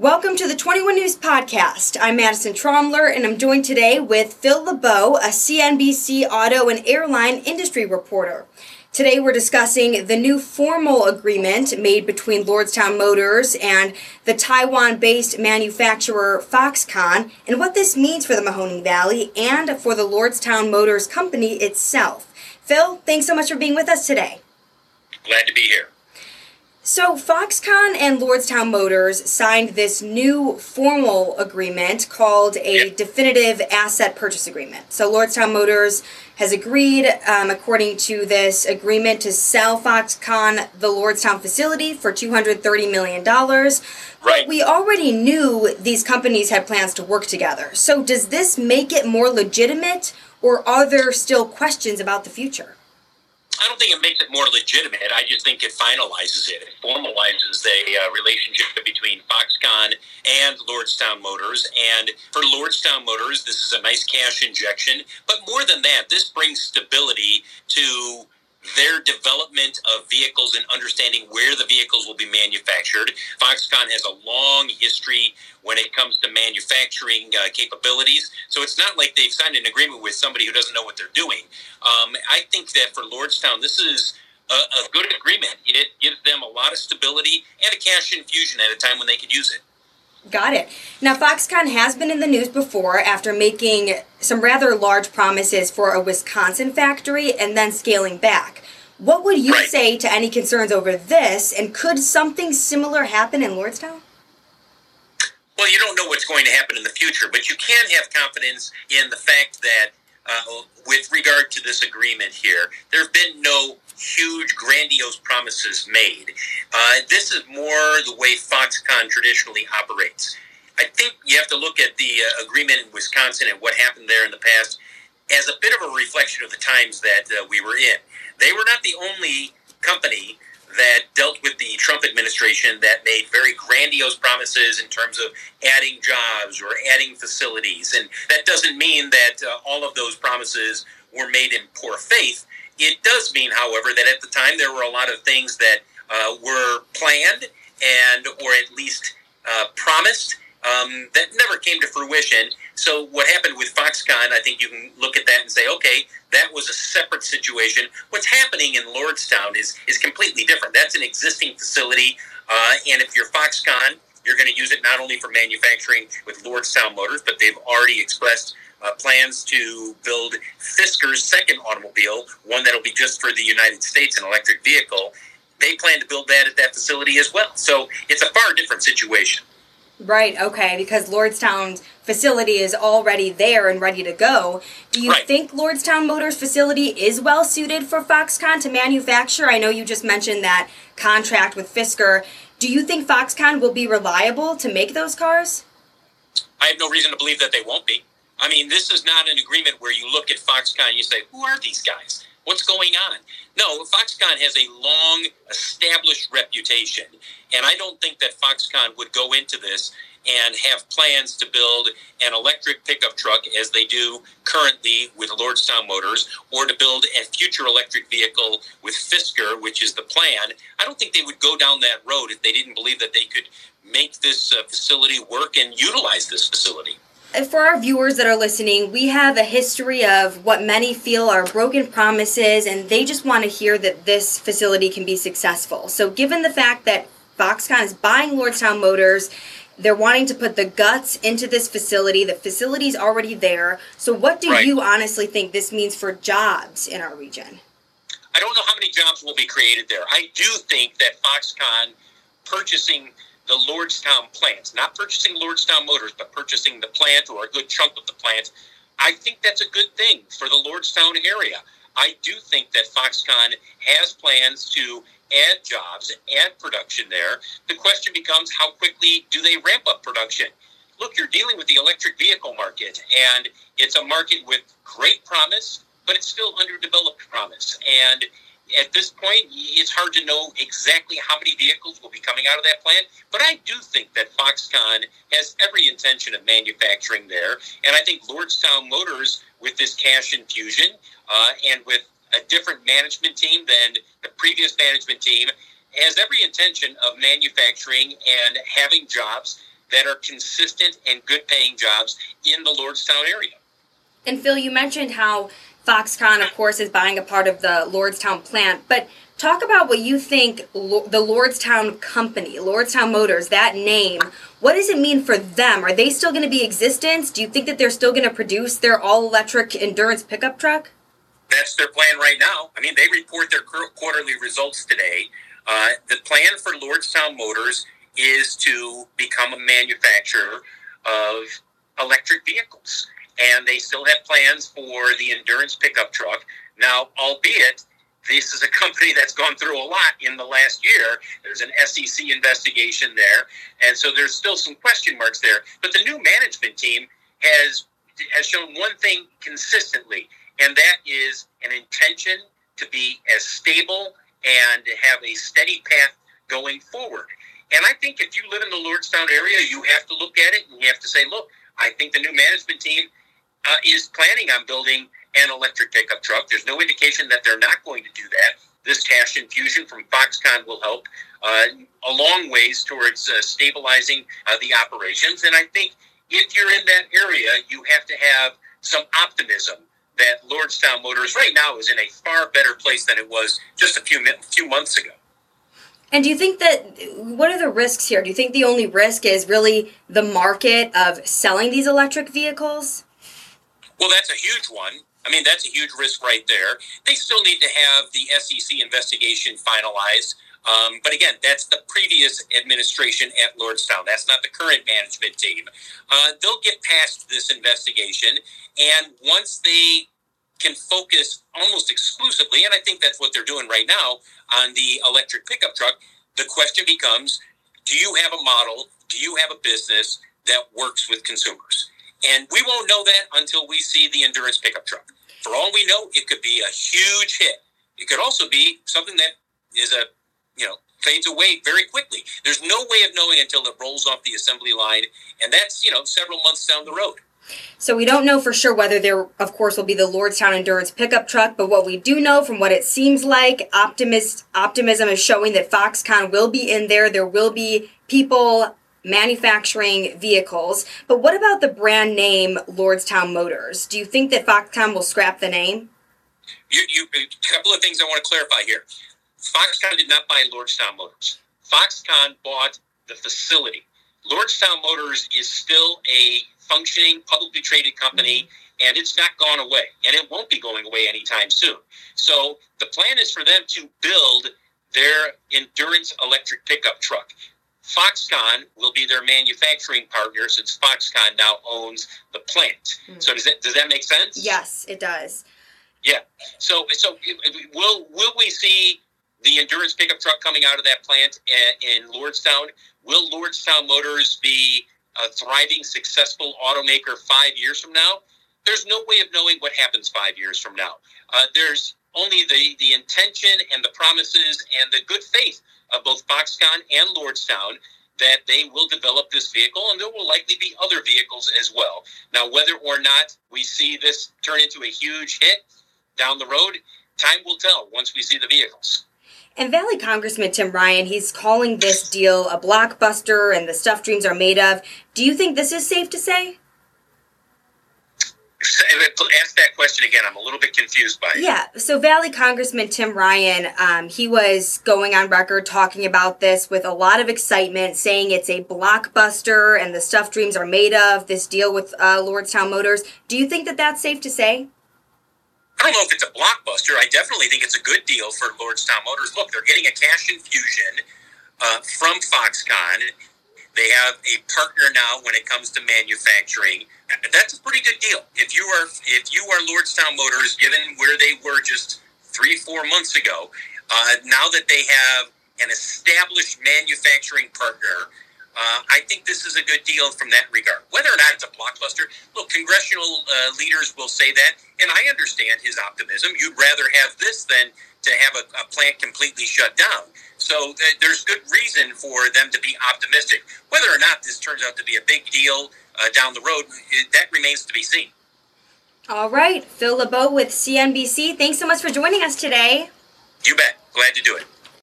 Welcome to the 21 News Podcast. I'm Madison Tromler, and I'm joined today with Phil LeBeau, a CNBC auto and airline industry reporter. Today, we're discussing the new formal agreement made between Lordstown Motors and the Taiwan based manufacturer Foxconn, and what this means for the Mahoning Valley and for the Lordstown Motors company itself. Phil, thanks so much for being with us today. Glad to be here. So, Foxconn and Lordstown Motors signed this new formal agreement called a definitive asset purchase agreement. So, Lordstown Motors has agreed, um, according to this agreement, to sell Foxconn the Lordstown facility for $230 million. But Right. we already knew these companies had plans to work together. So, does this make it more legitimate, or are there still questions about the future? I don't think it makes it more legitimate. I just think it finalizes it. It formalizes the uh, relationship between Foxconn and Lordstown Motors. And for Lordstown Motors, this is a nice cash injection. But more than that, this brings stability to their development of vehicles and understanding where the vehicles will be manufactured. Foxconn has a long history when it comes to manufacturing uh, capabilities. So it's not like they've signed an agreement with somebody who doesn't know what they're doing. Um, I think that for Lordstown, this is a, a good agreement. It gives them a lot of stability and a cash infusion at a time when they could use it. Got it. Now, Foxconn has been in the news before after making some rather large promises for a Wisconsin factory and then scaling back. What would you say to any concerns over this, and could something similar happen in Lordstown? Well, you don't know what's going to happen in the future, but you can have confidence in the fact that, uh, with regard to this agreement here, there have been no huge, grandiose promises made. Uh, this is more the way Foxconn traditionally operates. I think you have to look at the uh, agreement in Wisconsin and what happened there in the past as a bit of a reflection of the times that uh, we were in. They were not the only company that dealt with the Trump administration that made very grandiose promises in terms of adding jobs or adding facilities. And that doesn't mean that uh, all of those promises were made in poor faith. It does mean, however, that at the time there were a lot of things that uh, were planned and, or at least uh, promised, um, that never came to fruition. So what happened with Foxconn, I think you can look at that and say, okay, that was a separate situation. What's happening in Lordstown is is completely different. That's an existing facility, uh, and if you're Foxconn, you're going to use it not only for manufacturing with Lordstown Motors, but they've already expressed uh, plans to build Fisker's second automobile, one that'll be just for the United States, an electric vehicle. They plan to build that at that facility as well. So it's a far different situation. Right, okay, because Lordstown's facility is already there and ready to go. Do you Right. think Lordstown Motors facility is well suited for Foxconn to manufacture? I know you just mentioned that contract with Fisker. Do you think Foxconn will be reliable to make those cars? I have no reason to believe that they won't be. I mean, this is not an agreement where you look at Foxconn and you say, who are these guys? What's going on? No, Foxconn has a long established reputation. And I don't think that Foxconn would go into this and have plans to build an electric pickup truck as they do currently with Lordstown Motors or to build a future electric vehicle with Fisker, which is the plan. I don't think they would go down that road if they didn't believe that they could make this uh, facility work and utilize this facility. Uh, For our viewers that are listening, we have a history of what many feel are broken promises, and they just want to hear that this facility can be successful. So, given the fact that Foxconn is buying Lordstown Motors, they're wanting to put the guts into this facility. The facility's already there. So, what do Right. you honestly think this means for jobs in our region? I don't know how many jobs will be created there. I do think that Foxconn purchasing the Lordstown plant, not purchasing Lordstown Motors, but purchasing the plant or a good chunk of the plant, I think that's a good thing for the Lordstown area. I do think that Foxconn has plans to add jobs, add production there. The question becomes how quickly do they ramp up production? Look, you're dealing with the electric vehicle market, and it's a market with great promise, but it's still underdeveloped promise. And at this point, it's hard to know exactly how many vehicles will be coming out of that plant. But I do think that Foxconn has every intention of manufacturing there. And I think Lordstown Motors, with this cash infusion uh, and with a different management team than the previous management team, has every intention of manufacturing and having jobs. that are consistent and good paying jobs in the Lordstown area. And Phil, you mentioned how Foxconn, of course, is buying a part of the Lordstown plant, but talk about what you think the Lordstown company, Lordstown Motors, that name, what does it mean for them? Are they still going to be existence? Do you think that they're still going to produce their all electric endurance pickup truck? That's their plan right now. I mean, they report their quarterly results today. Uh, the plan for Lordstown Motors is to become a manufacturer of electric vehicles. And they still have plans for the endurance pickup truck. Now, albeit this is a company that's gone through a lot in the last year. There's an SEC investigation there, and so there's still some question marks there. But the new management team has has shown one thing consistently, and that is an intention to be as stable and have a steady path going forward. And I think if you live in the Lordstown area, you have to look at it and you have to say, look, I think the new management team uh, is planning on building an electric pickup truck. There's no indication that they're not going to do that. This cash infusion from Foxconn will help uh, a long ways towards uh, stabilizing uh, the operations. And I think if you're in that area, you have to have some optimism that Lordstown Motors right now is in a far better place than it was just a few few months ago. And do you think that what are the risks here? Do you think the only risk is really the market of selling these electric vehicles? Well, that's a huge one. I mean, that's a huge risk right there. They still need to have the SEC investigation finalized. Um, but again, that's the previous administration at Lordstown. That's not the current management team. Uh, they'll get past this investigation, and once they can focus almost exclusively, and I think that's what they're doing right now on the electric pickup truck, the question becomes do you have a model? Do you have a business that works with consumers? And we won't know that until we see the endurance pickup truck. For all we know, it could be a huge hit. It could also be something that is a, you know, fades away very quickly. There's no way of knowing until it rolls off the assembly line, and that's, you know, several months down the road. So we don't know for sure whether there, of course, will be the Lordstown Endurance pickup truck, but what we do know from what it seems like, optimist, optimism is showing that Foxconn will be in there. There will be people manufacturing vehicles. But what about the brand name Lordstown Motors? Do you think that Foxconn will scrap the name? You, you, a couple of things I want to clarify here. Foxconn did not buy Lordstown Motors. Foxconn bought the facility. Lordstown Motors is still a functioning, publicly traded company, and it's not gone away, and it won't be going away anytime soon. So the plan is for them to build their endurance electric pickup truck. Foxconn will be their manufacturing partner since Foxconn now owns the plant. Mm-hmm. So does that does that make sense? Yes, it does. Yeah. So so will will we see the endurance pickup truck coming out of that plant in Lordstown? Will Lordstown Motors be a thriving, successful automaker five years from now? There's no way of knowing what happens five years from now. Uh, there's only the, the intention and the promises and the good faith of both Foxconn and Lordstown that they will develop this vehicle, and there will likely be other vehicles as well. Now, whether or not we see this turn into a huge hit down the road, time will tell once we see the vehicles. And Valley Congressman Tim Ryan, he's calling this deal a blockbuster and the stuff dreams are made of. Do you think this is safe to say? Ask that question again. I'm a little bit confused by it. Yeah. So Valley Congressman Tim Ryan, um, he was going on record talking about this with a lot of excitement, saying it's a blockbuster and the stuff dreams are made of. This deal with uh, Lordstown Motors. Do you think that that's safe to say? I don't know if it's a blockbuster. I definitely think it's a good deal for Lordstown Motors. Look, they're getting a cash infusion uh, from Foxconn. They have a partner now when it comes to manufacturing. That's a pretty good deal. If you are if you are Lordstown Motors, given where they were just three four months ago, uh, now that they have an established manufacturing partner uh, I think this is a good deal from that regard. Whether or not it's a blockbuster, look, congressional uh, leaders will say that, and I understand his optimism. You'd rather have this than to have a, a plant completely shut down. So uh, there's good reason for them to be optimistic. Whether or not this turns out to be a big deal uh, down the road, it, that remains to be seen. All right, Phil LeBeau with CNBC. Thanks so much for joining us today. You bet. Glad to do it.